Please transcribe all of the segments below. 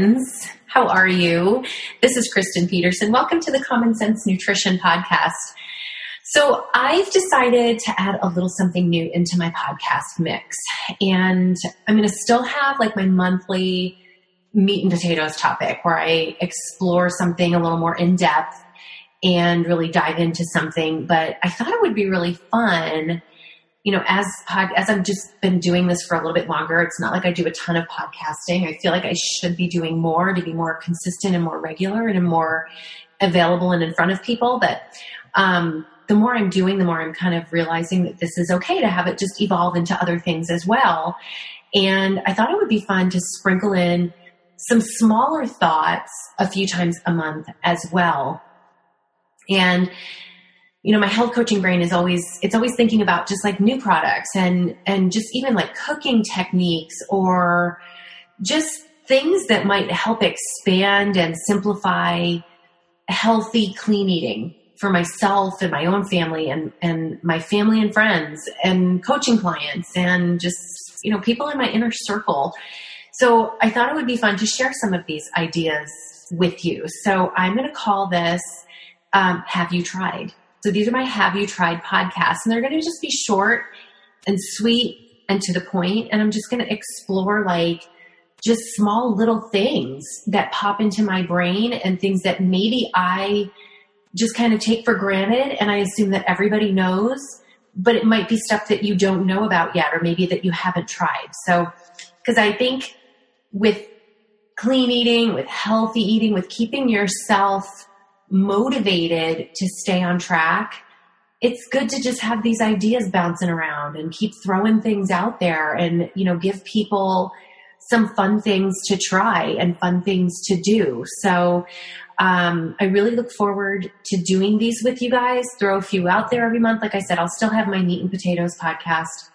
Friends. How are you? This is Kristen Peterson. Welcome to the Common Sense Nutrition Podcast. So, I've decided to add a little something new into my podcast mix. And I'm going to still have like my monthly meat and potatoes topic where I explore something a little more in depth and really dive into something. But I thought it would be really fun you know, as pod, as I've just been doing this for a little bit longer, it's not like I do a ton of podcasting. I feel like I should be doing more to be more consistent and more regular and more available and in front of people. But um, the more I'm doing, the more I'm kind of realizing that this is okay to have it just evolve into other things as well. And I thought it would be fun to sprinkle in some smaller thoughts a few times a month as well. And you know my health coaching brain is always it's always thinking about just like new products and and just even like cooking techniques or just things that might help expand and simplify healthy clean eating for myself and my own family and and my family and friends and coaching clients and just you know people in my inner circle. So i thought it would be fun to share some of these ideas with you. So i'm going to call this um, have you tried so these are my Have You Tried podcasts, and they're going to just be short and sweet and to the point. And I'm just going to explore like just small little things that pop into my brain and things that maybe I just kind of take for granted and I assume that everybody knows, but it might be stuff that you don't know about yet or maybe that you haven't tried. So, because I think with clean eating, with healthy eating, with keeping yourself motivated to stay on track, it's good to just have these ideas bouncing around and keep throwing things out there and, you know, give people some fun things to try and fun things to do. So, um, I really look forward to doing these with you guys. Throw a few out there every month. Like I said, I'll still have my meat and potatoes podcast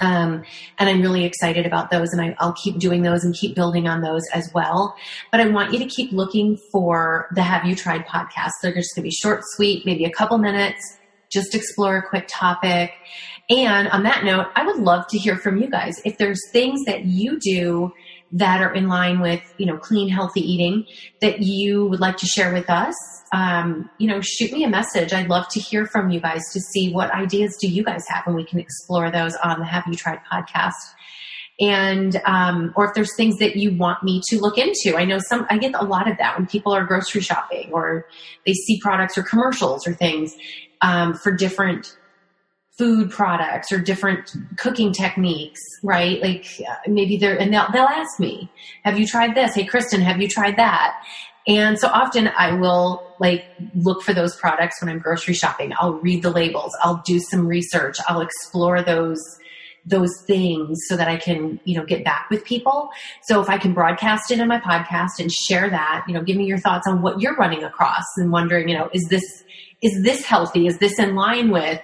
um, and I'm really excited about those, and I, will keep doing those and keep building on those as well. But I want you to keep looking for the Have You Tried podcast. They're just going to be short, sweet, maybe a couple minutes, just explore a quick topic. And on that note, I would love to hear from you guys. If there's things that you do that are in line with, you know, clean, healthy eating that you would like to share with us, um, you know, shoot me a message. I'd love to hear from you guys to see what ideas do you guys have, and we can explore those on the Have You Tried podcast. And um, or if there's things that you want me to look into, I know some. I get a lot of that when people are grocery shopping or they see products or commercials or things um, for different food products or different cooking techniques, right? Like uh, maybe they're, and they'll, they'll ask me, have you tried this? Hey, Kristen, have you tried that? And so often I will like look for those products when I'm grocery shopping. I'll read the labels. I'll do some research. I'll explore those those things so that I can, you know, get back with people. So if I can broadcast it in my podcast and share that, you know, give me your thoughts on what you're running across and wondering, you know, is this is this healthy? Is this in line with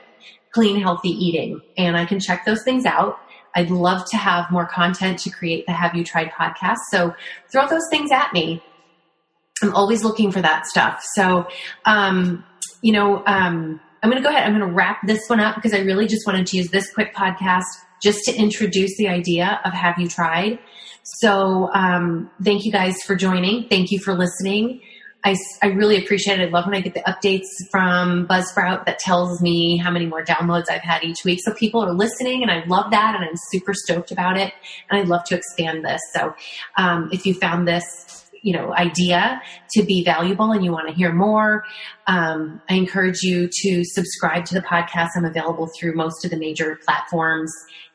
clean healthy eating? And I can check those things out. I'd love to have more content to create the Have You Tried podcast. So throw those things at me I'm always looking for that stuff. So, um, you know, um, I'm going to go ahead. I'm going to wrap this one up because I really just wanted to use this quick podcast just to introduce the idea of Have You Tried? So, um, thank you guys for joining. Thank you for listening. I, I really appreciate it. I love when I get the updates from Buzzsprout that tells me how many more downloads I've had each week. So people are listening and I love that and I'm super stoked about it. And I'd love to expand this. So, um, if you found this you know idea to be valuable and you want to hear more um, i encourage you to subscribe to the podcast i'm available through most of the major platforms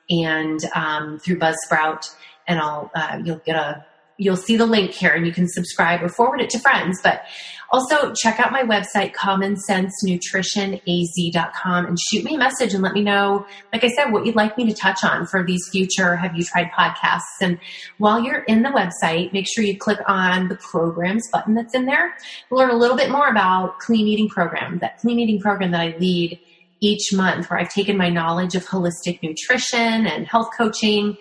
and um, through buzzsprout and i'll uh, you'll get a you'll see the link here and you can subscribe or forward it to friends but also, check out my website, commonsensenutritionaz.com, and shoot me a message and let me know, like I said, what you'd like me to touch on for these future Have You Tried podcasts. And while you're in the website, make sure you click on the programs button that's in there. Learn a little bit more about Clean Eating Program, that clean eating program that I lead each month where I've taken my knowledge of holistic nutrition and health coaching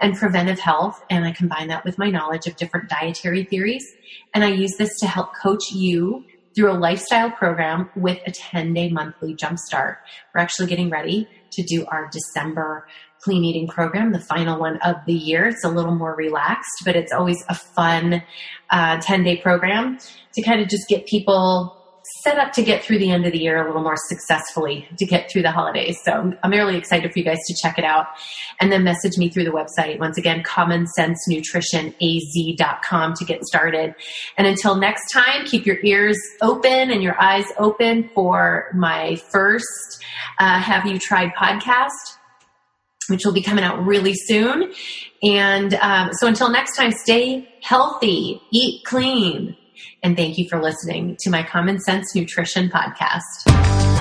and preventive health and I combine that with my knowledge of different dietary theories and I use this to help coach you through a lifestyle program with a 10 day monthly jumpstart. We're actually getting ready to do our December clean eating program, the final one of the year. It's a little more relaxed, but it's always a fun uh, 10 day program to kind of just get people set up to get through the end of the year a little more successfully to get through the holidays. So I'm really excited for you guys to check it out and then message me through the website. Once again, commonsensenutritionaz.com to get started. And until next time, keep your ears open and your eyes open for my first uh, Have You Tried podcast which will be coming out really soon. And um, so until next time, stay healthy, eat clean, and thank you for listening to my Common Sense Nutrition podcast.